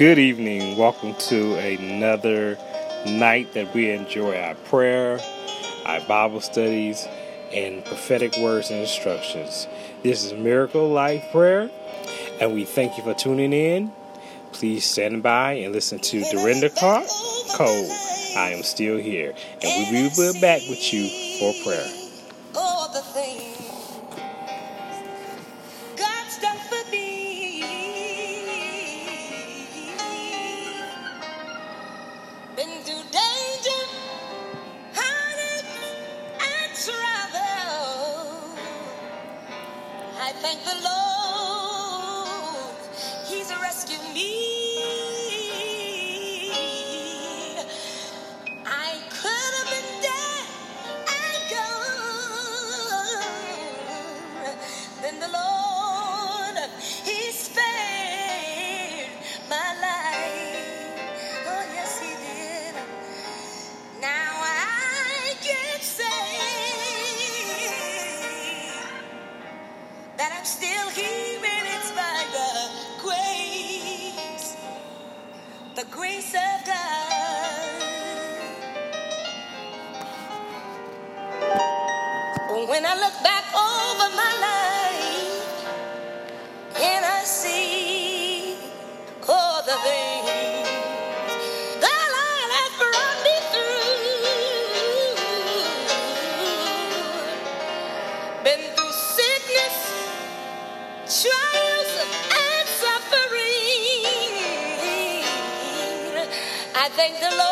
Good evening. Welcome to another night that we enjoy our prayer, our Bible studies, and prophetic words and instructions. This is Miracle Life Prayer, and we thank you for tuning in. Please stand by and listen to Dorinda Clark Cole. I am still here, and we will be back with you for prayer. thank the Lord.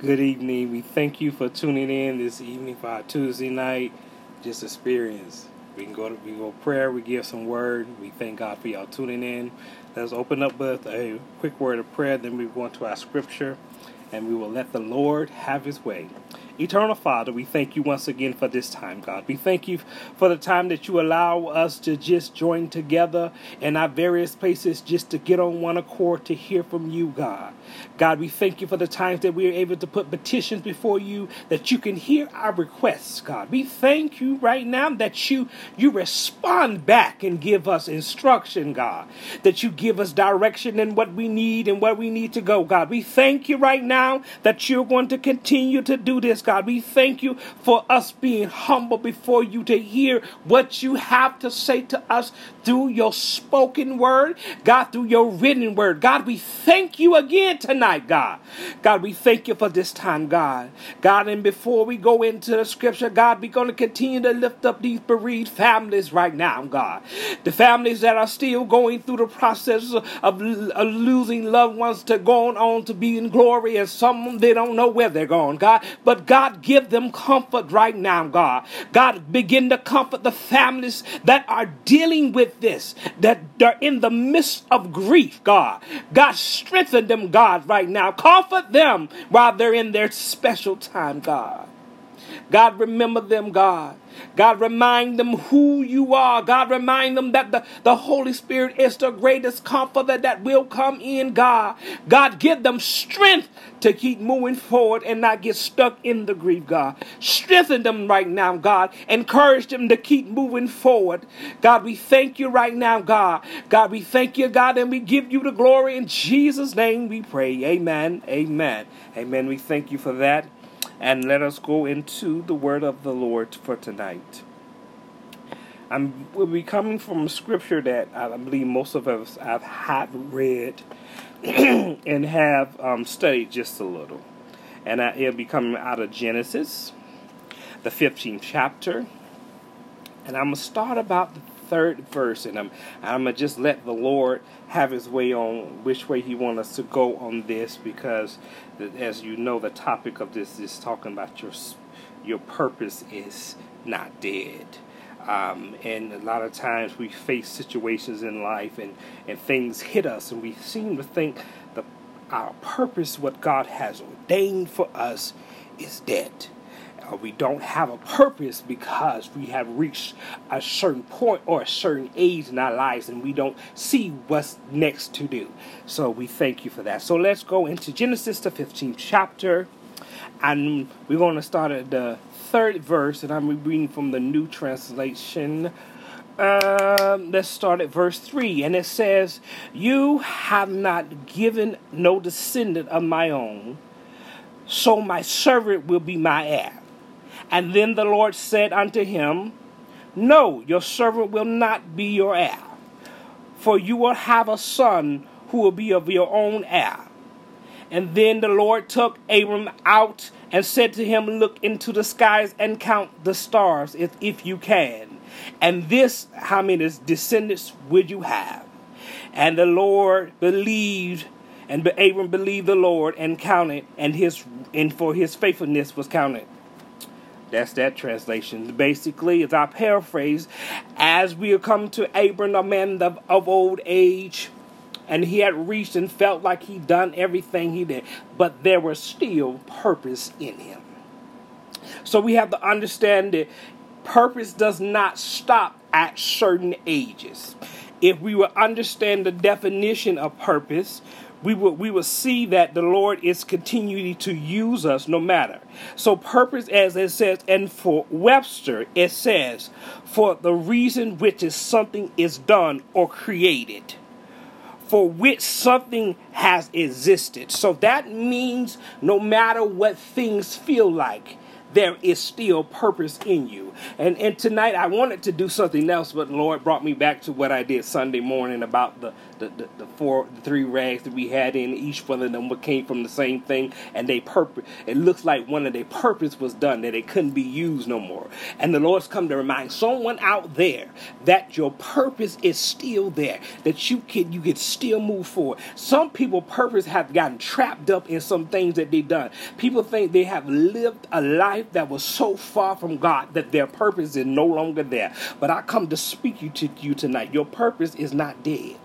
Good evening. We thank you for tuning in this evening for our Tuesday night just experience. We can go to we go prayer, we give some word. We thank God for y'all tuning in. Let's open up with a quick word of prayer, then we go into our scripture and we will let the Lord have his way. Eternal Father, we thank you once again for this time, God. We thank you for the time that you allow us to just join together in our various places just to get on one accord to hear from you, God. God, we thank you for the times that we are able to put petitions before you that you can hear our requests, God. We thank you right now that you you respond back and give us instruction, God. That you give us direction in what we need and where we need to go, God. We thank you right now that you're going to continue to do this, God. God. We thank you for us being humble before you to hear what you have to say to us through your spoken word, God, through your written word. God, we thank you again tonight, God. God, we thank you for this time, God. God, and before we go into the scripture, God, we're going to continue to lift up these bereaved families right now, God. The families that are still going through the process of, of losing loved ones to going on to be in glory, and some they don't know where they're going, God. But God, give them comfort right now, God. God, begin to comfort the families that are dealing with this, that they're in the midst of grief, God. God, strengthen them, God, right now. Comfort them while they're in their special time, God. God, remember them, God. God, remind them who you are. God, remind them that the, the Holy Spirit is the greatest comforter that will come in, God. God, give them strength to keep moving forward and not get stuck in the grief, God. Strengthen them right now, God. Encourage them to keep moving forward. God, we thank you right now, God. God, we thank you, God, and we give you the glory. In Jesus' name we pray. Amen. Amen. Amen. We thank you for that. And let us go into the word of the Lord for tonight. I'm will be coming from scripture that I believe most of us have had read and have um, studied just a little. And I, it'll be coming out of Genesis, the 15th chapter. And I'm to start about the third verse, and I'm, I'm to just let the Lord have his way on which way he wants us to go on this because, as you know, the topic of this is talking about your, your purpose is not dead. Um, and a lot of times we face situations in life and, and things hit us, and we seem to think the, our purpose, what God has ordained for us, is dead. Uh, we don't have a purpose because we have reached a certain point or a certain age in our lives and we don't see what's next to do. So we thank you for that. So let's go into Genesis, the 15th chapter, and we're going to start at the third verse, and I'm reading from the New Translation. Um, let's start at verse 3, and it says, You have not given no descendant of my own, so my servant will be my heir. And then the Lord said unto him, No, your servant will not be your heir, for you will have a son who will be of your own heir. And then the Lord took Abram out and said to him, Look into the skies and count the stars, if, if you can. And this, how many descendants would you have? And the Lord believed, and Abram believed the Lord and counted, and his and for his faithfulness was counted. That's that translation. Basically, as I paraphrase, as we come to Abram, a man of, of old age, and he had reached and felt like he'd done everything he did, but there was still purpose in him. So we have to understand that purpose does not stop at certain ages. If we will understand the definition of purpose, we will we will see that the Lord is continuing to use us no matter. So purpose as it says, and for Webster it says, for the reason which is something is done or created for which something has existed. So that means no matter what things feel like, there is still purpose in you. And and tonight I wanted to do something else, but the Lord brought me back to what I did Sunday morning about the the, the, the four the three rags that we had in each one of them came from the same thing and they purpose it looks like one of their purpose was done that it couldn't be used no more. And the Lord's come to remind someone out there that your purpose is still there, that you can you can still move forward. Some people purpose have gotten trapped up in some things that they've done. People think they have lived a life that was so far from God that their purpose is no longer there. But I come to speak you to you tonight. Your purpose is not dead.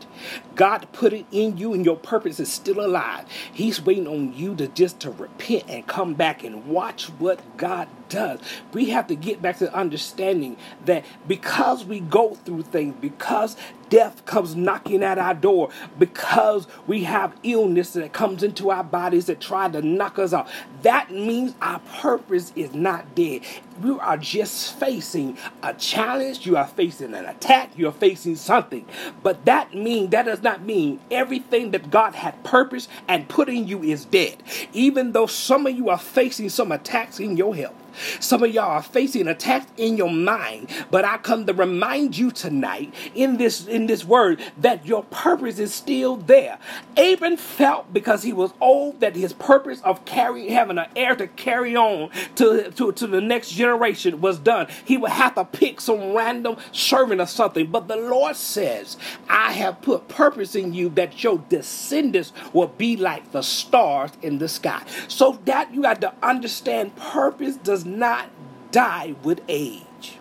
God put it in you and your purpose is still alive. He's waiting on you to just to repent and come back and watch what God does. We have to get back to understanding that because we go through things, because death comes knocking at our door, because we have illness that comes into our bodies that try to knock us out, that means our purpose is not dead. We are just facing a challenge, you are facing an attack, you are facing something. But that means that does not mean everything that God had purpose and put in you is dead. Even though some of you are facing some attacks in your health. Some of y'all are facing attacks in your mind, but I come to remind you tonight in this in this word that your purpose is still there. Abram felt because he was old that his purpose of carrying having an heir to carry on to, to, to the next generation was done. He would have to pick some random servant or something. But the Lord says, I have put purpose in you that your descendants will be like the stars in the sky. So that you got to understand purpose does not die with age.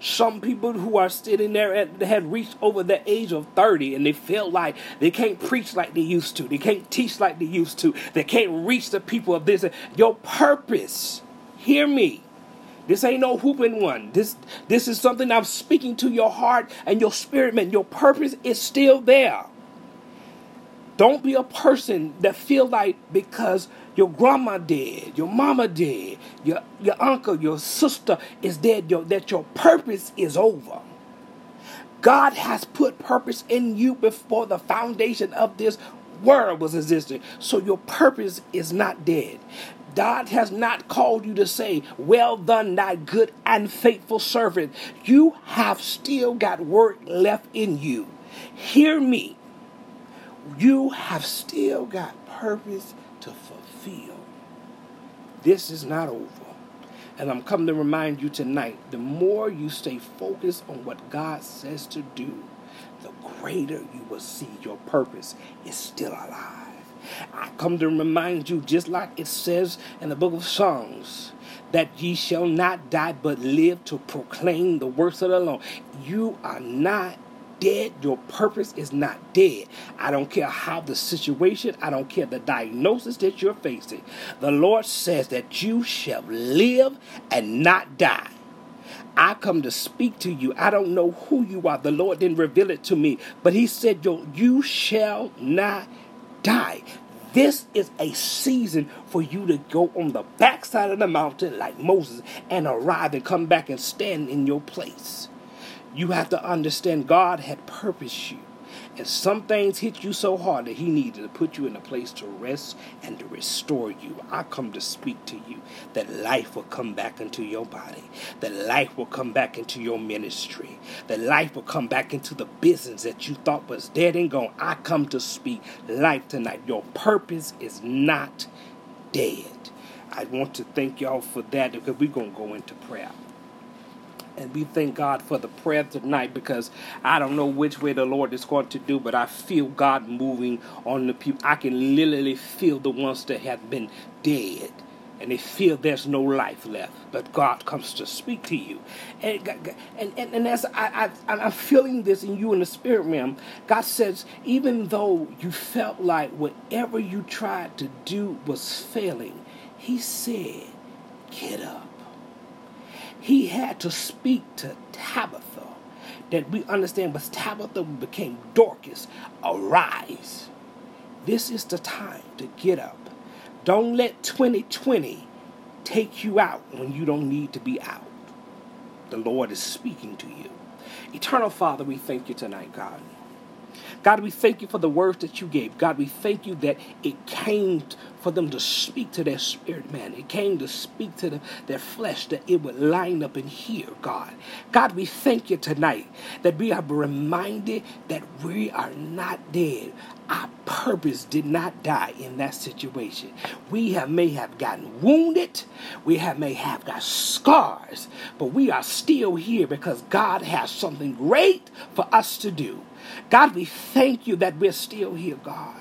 Some people who are sitting there at, had reached over the age of 30 and they feel like they can't preach like they used to. They can't teach like they used to. They can't reach the people of this. Your purpose, hear me. This ain't no hooping one. This this is something I'm speaking to your heart and your spirit, man. Your purpose is still there. Don't be a person that feel like because your grandma dead, your mama dead, your, your uncle, your sister is dead, your, that your purpose is over. God has put purpose in you before the foundation of this world was existing. So your purpose is not dead. God has not called you to say, Well done, thy good and faithful servant. You have still got work left in you. Hear me you have still got purpose fulfill. This is not over. And I'm coming to remind you tonight the more you stay focused on what God says to do, the greater you will see your purpose is still alive. I come to remind you, just like it says in the book of Songs, that ye shall not die but live to proclaim the works of the Lord. You are not dead. Your purpose is not dead. I don't care how the situation, I don't care the diagnosis that you're facing. The Lord says that you shall live and not die. I come to speak to you. I don't know who you are. The Lord didn't reveal it to me, but He said, Yo, you shall not die. This is a season for you to go on the backside of the mountain like Moses and arrive and come back and stand in your place. You have to understand God had purposed you. And some things hit you so hard that He needed to put you in a place to rest and to restore you. I come to speak to you that life will come back into your body, that life will come back into your ministry, that life will come back into the business that you thought was dead and gone. I come to speak life tonight. Your purpose is not dead. I want to thank y'all for that because we're going to go into prayer. And we thank God for the prayer tonight because I don't know which way the Lord is going to do, but I feel God moving on the people. I can literally feel the ones that have been dead and they feel there's no life left, but God comes to speak to you. And, and, and, and as I, I, I'm feeling this in you in the spirit realm, God says, even though you felt like whatever you tried to do was failing, He said, get up he had to speak to Tabitha that we understand was Tabitha became Dorcas. Arise. This is the time to get up. Don't let 2020 take you out when you don't need to be out. The Lord is speaking to you. Eternal Father, we thank you tonight, God. God, we thank you for the words that you gave. God, we thank you that it came for them to speak to their spirit, man. It came to speak to the, their flesh that it would line up and hear, God. God, we thank you tonight that we are reminded that we are not dead. Our purpose did not die in that situation. We have may have gotten wounded, we have may have got scars, but we are still here because God has something great for us to do. God, we thank you that we're still here, God.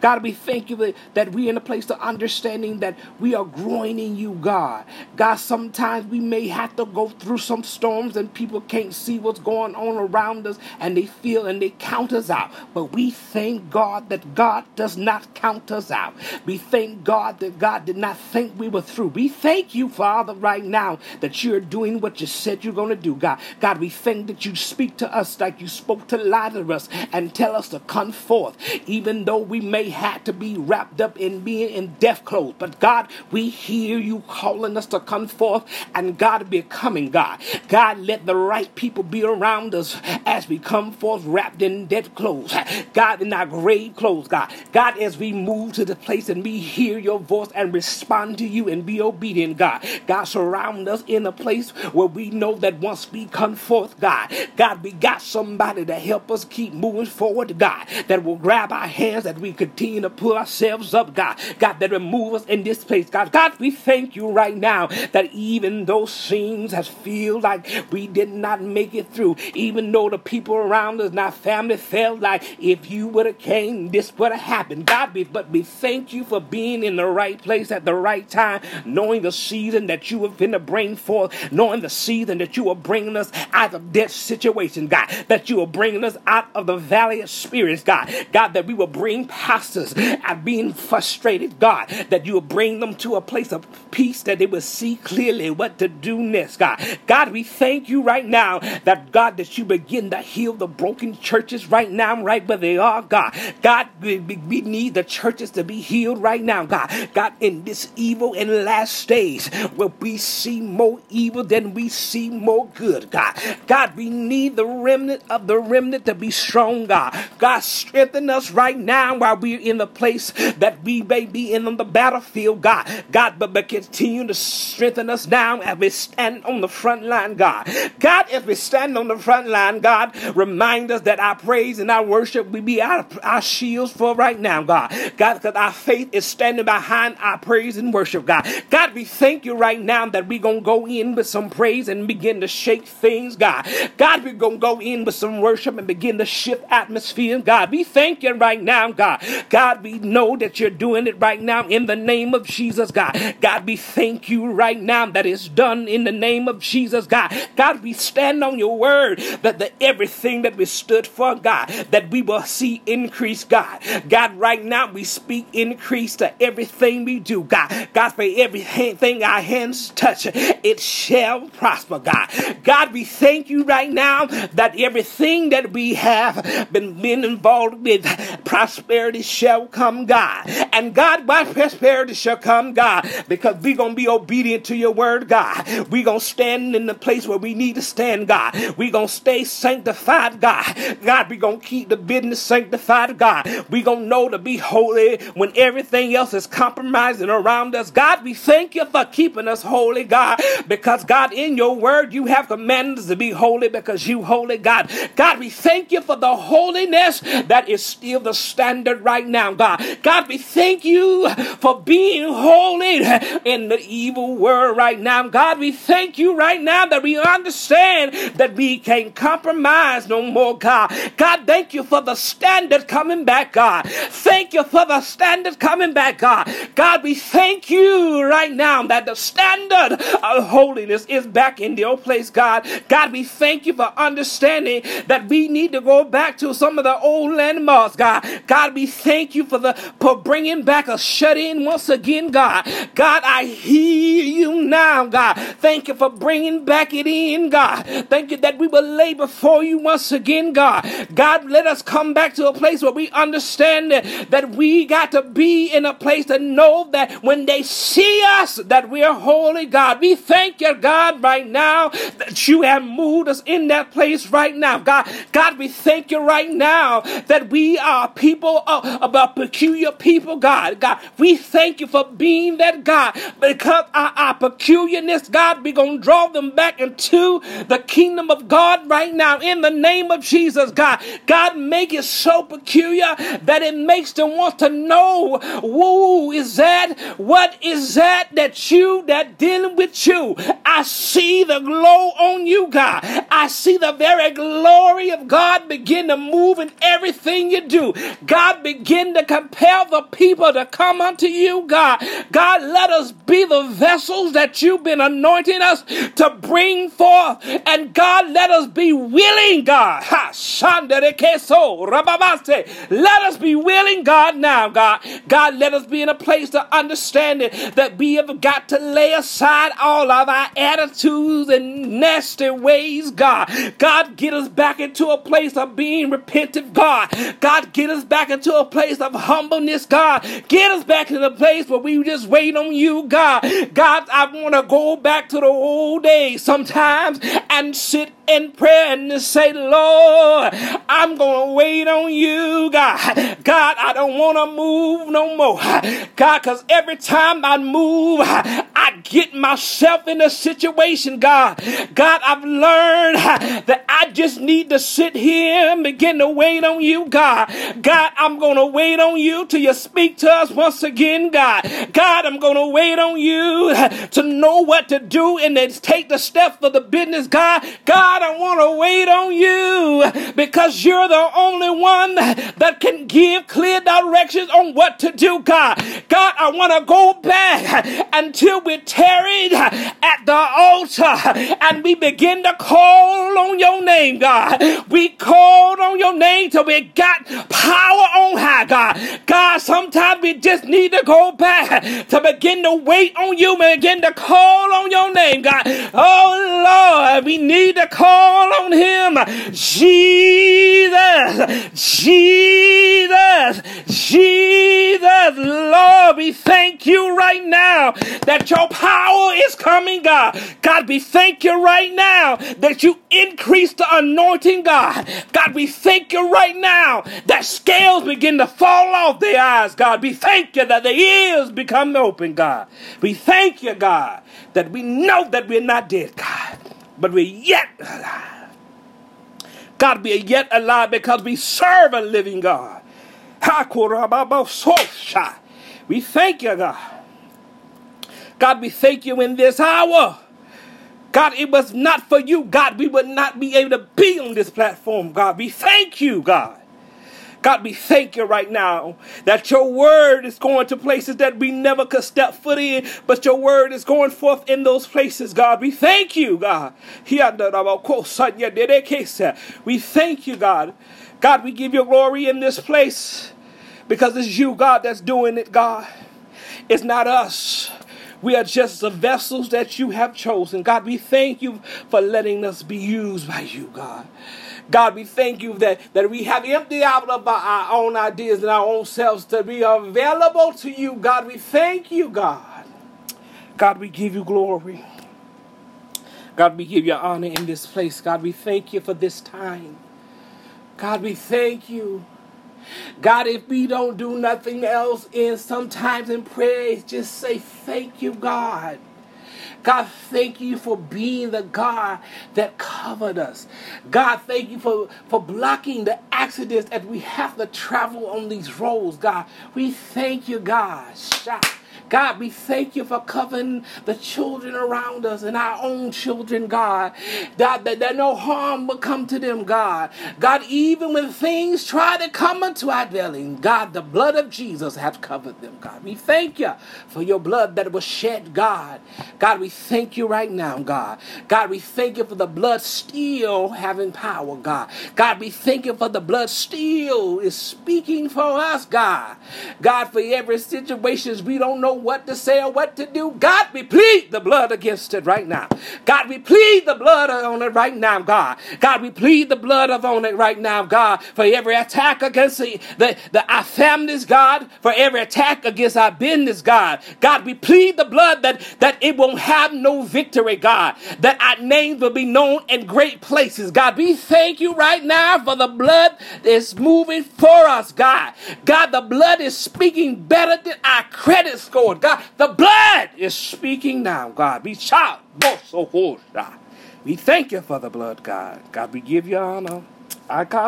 God, we thank you that we're in a place of understanding that we are growing in you, God. God, sometimes we may have to go through some storms and people can't see what's going on around us and they feel and they count us out. But we thank God that God does not count us out. We thank God that God did not think we were through. We thank you, Father, right now that you're doing what you said you're going to do, God. God, we thank that you speak to us like you spoke to Lazarus and tell us to come forth, even though we may have to be wrapped up in being in death clothes. But God, we hear you calling us to come forth and God be coming, God. God, let the right people be around us as we come forth wrapped in death clothes. God, in our grave clothes, God. God, as we move to the place and we hear your voice and respond to you and be obedient, God. God, surround us in a place where we know that once we come forth, God, God, we got somebody to help us keep moving forward, God, that will grab our hands, that we continue to pull ourselves up, God. God, that remove us in this place, God. God, we thank you right now that even those scenes has feel like we did not make it through, even though the people around us, our family, felt like if you would have came, this would have happened. God, we, but we thank you for being in the right place at the right time, knowing the season that you have been to bring forth, knowing the season that you are bringing us out of death situation, God, that you are bringing us out of the valley of spirits, God. God, that we will bring pastors and being frustrated, God, that you will bring them to a place of peace, that they will see clearly what to do next, God. God, we thank you right now that, God, that you begin to heal the broken churches right now, right where they are, God. God, we, we need the churches to be healed right now, God. God, in this evil and last days where we see more evil than we see more good, God. God, we need the remnant of the remnant to be strong, God. God, strengthen us right now while we're in the place that we may be in on the battlefield, God. God, but, but continue to strengthen us now as we stand on the front line, God. God, as we stand on the front line, God, remind us that our praise and our worship will be our, our shields for right now, God. God, because our faith is standing behind our praise and worship, God. God, we thank you right now that we're going to go in with some praise and begin to shake things, God. God, we're going to go in with some worship and begin to shift atmosphere, God. We thank you right now, God. God, we know that you're doing it right now in the name of Jesus, God. God, we thank you right now that it's done in the name of Jesus, God. God, we stand on your word that the everything that we stood for, God, that we will see increase, God. God, right now we speak increase to everything we do, God. God, for everything our hands touch, it shall prosper, God. God, we thank you right now that everything that we have been, been involved with, prosperity shall come, God. And God, by prosperity shall come, God, because we're going to be obedient to your word, God. We're going to stand in the place where we need to stand, God. We're going to stay sanctified, God. God, we're going to keep the business sanctified, God. We're going to know to be holy when everything else is compromising around us. God, we thank you for keeping us holy, God, because God, in your word, you have commanded us to be holy because you holy, God. God, we thank you for the holiness that is still the standard right now, God. God, we thank you for being holy in the evil world right now. God, we thank you right now that we understand that we can't compromise no more, God. God, thank you for the standard coming back, God. Thank you for the standard coming back, God. God, we thank you right now that the standard of holiness is back in your place, God. God, we thank you for understanding that we need to go back to some of the old landmarks, God. God, we thank you for the for bringing back a shut in once again, God. God, I hear you now, God. Thank you for bringing back it in, God. Thank you that we will lay before you once again, God. God, let us come back to a place where we understand that, we got to be in a place to know that when they see us, that we are holy, God. We thank you, God, right now that you have moved us in that place right now, God. God, we thank you right now that we are people of, of a peculiar people, God. God, we thank you for being that God because our, our peculiarness, God, we're going to draw them back into the kingdom of God right now in the name of Jesus, God. God, make it so peculiar that it makes them want to know who is that? What is that that you, that dealing with you? I see the glow on you, God. I see the very glory of God begin to move in everything you do. God, begin to compel the people to come unto you, God. God, let us be the vessels that you've been anointing us to bring forth. And God, let us be willing, God. Let us be willing, God, now, God. God, let us be in a place to understand it, that we have got to lay aside all of our attitudes and nasty ways, God. God, get us back into a place of being repentant, God. God, get us back into a place of humbleness, God. Get us back to the place where we just wait on you, God. God, I want to go back to the old days sometimes and sit in prayer and just say, Lord, I'm going to wait on you, God. God, I don't want to move no more. God, because every time I move, I get myself in a situation, God. God, I've learned that I just need to sit here and begin to wait on you, God. God, I'm going to wait on you till you speak to us once again, God. God, I'm going to wait on you to know what to do and then take the step for the business, God. God, I want to wait on you because you're the only one that can give clear directions on what to do, God. God, I want to go back until we're tarried at the altar and we begin to call on your name, God. We called on your name till we got power on high, God. God, sometimes we just need to go back to begin to wait on you and begin to call on your name, God. Oh, Lord, we need to call on him. Jesus, Jesus, Jesus, we thank you right now that your power is coming, God. God, we thank you right now that you increase the anointing, God. God, we thank you right now that scales begin to fall off their eyes, God. We thank you that the ears become open, God. We thank you, God, that we know that we're not dead, God, but we're yet alive. God, we are yet alive because we serve a living God. We thank you, God. God, we thank you in this hour. God, it was not for you, God. We would not be able to be on this platform, God. We thank you, God. God, we thank you right now that your word is going to places that we never could step foot in, but your word is going forth in those places, God. We thank you, God. We thank you, God. God, we give you glory in this place because it's you, God, that's doing it, God. It's not us. We are just the vessels that you have chosen. God, we thank you for letting us be used by you, God. God, we thank you that, that we have emptied out of our own ideas and our own selves to be available to you. God, we thank you, God. God, we give you glory. God, we give you honor in this place. God, we thank you for this time. God, we thank you. God, if we don't do nothing else in sometimes in prayer, just say thank you, God. God, thank you for being the God that covered us. God, thank you for, for blocking the accidents that we have to travel on these roads, God. We thank you, God. God, we thank you for covering the children around us and our own children, God. God, that, that no harm will come to them, God. God, even when things try to come into our dwelling, God, the blood of Jesus has covered them, God. We thank you for your blood that was shed, God. God, we thank you right now, God. God, we thank you for the blood still having power, God. God, we thank you for the blood still is speaking for us, God. God, for every situation we don't know what to say or what to do, God, we plead the blood against it right now. God, we plead the blood on it right now, God. God, we plead the blood of on it right now, God, for every attack against the, the, the our families, God, for every attack against our business, God. God, we plead the blood that, that it won't have no victory, God, that our names will be known in great places, God. We thank you right now for the blood that's moving for us, God. God, the blood is speaking better than our credit score, God. The blood is speaking now, God. We shout, we thank you for the blood, God. God, we give you honor. God,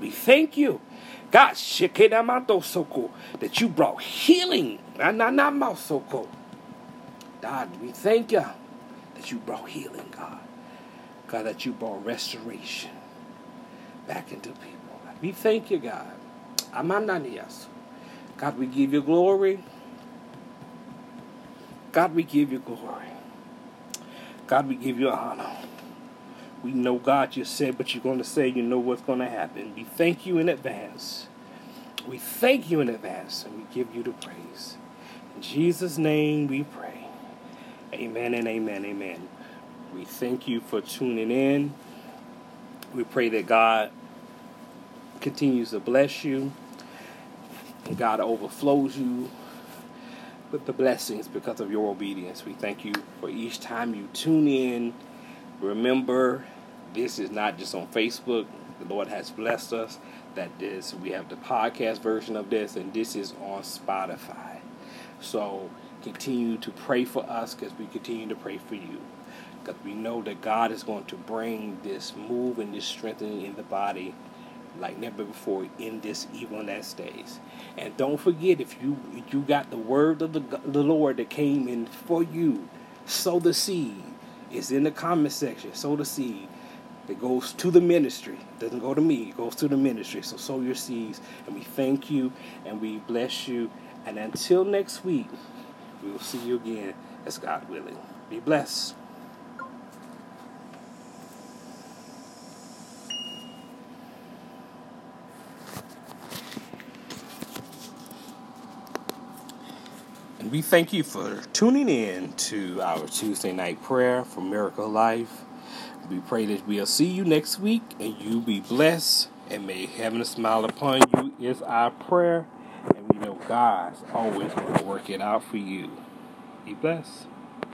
we thank you. God. That you brought healing. God, we thank you that you brought healing, God. God, that you brought restoration back into people. We thank you, God. Amandanias. God, we give you glory. God, we give you glory. God, we give you honor. We know, God, you said what you're going to say. You know what's going to happen. We thank you in advance. We thank you in advance, and we give you the praise. In Jesus' name we pray. Amen and amen, amen. We thank you for tuning in. We pray that God continues to bless you and God overflows you with the blessings because of your obedience. We thank you for each time you tune in. Remember, this is not just on Facebook. The Lord has blessed us that this we have the podcast version of this and this is on Spotify. So continue to pray for us because we continue to pray for you. Because we know that God is going to bring this move and this strengthening in the body like never before in this evil last days. And don't forget if you if you got the word of the, the Lord that came in for you, sow the seed. It's in the comment section. Sow the seed. It goes to the ministry. It doesn't go to me. It goes to the ministry. So sow your seeds. And we thank you and we bless you. And until next week, we will see you again as God willing. Be blessed. And we thank you for tuning in to our Tuesday night prayer for Miracle Life. We pray that we'll see you next week and you be blessed and may heaven smile upon you is our prayer. God's always going to work it out for you. Be blessed.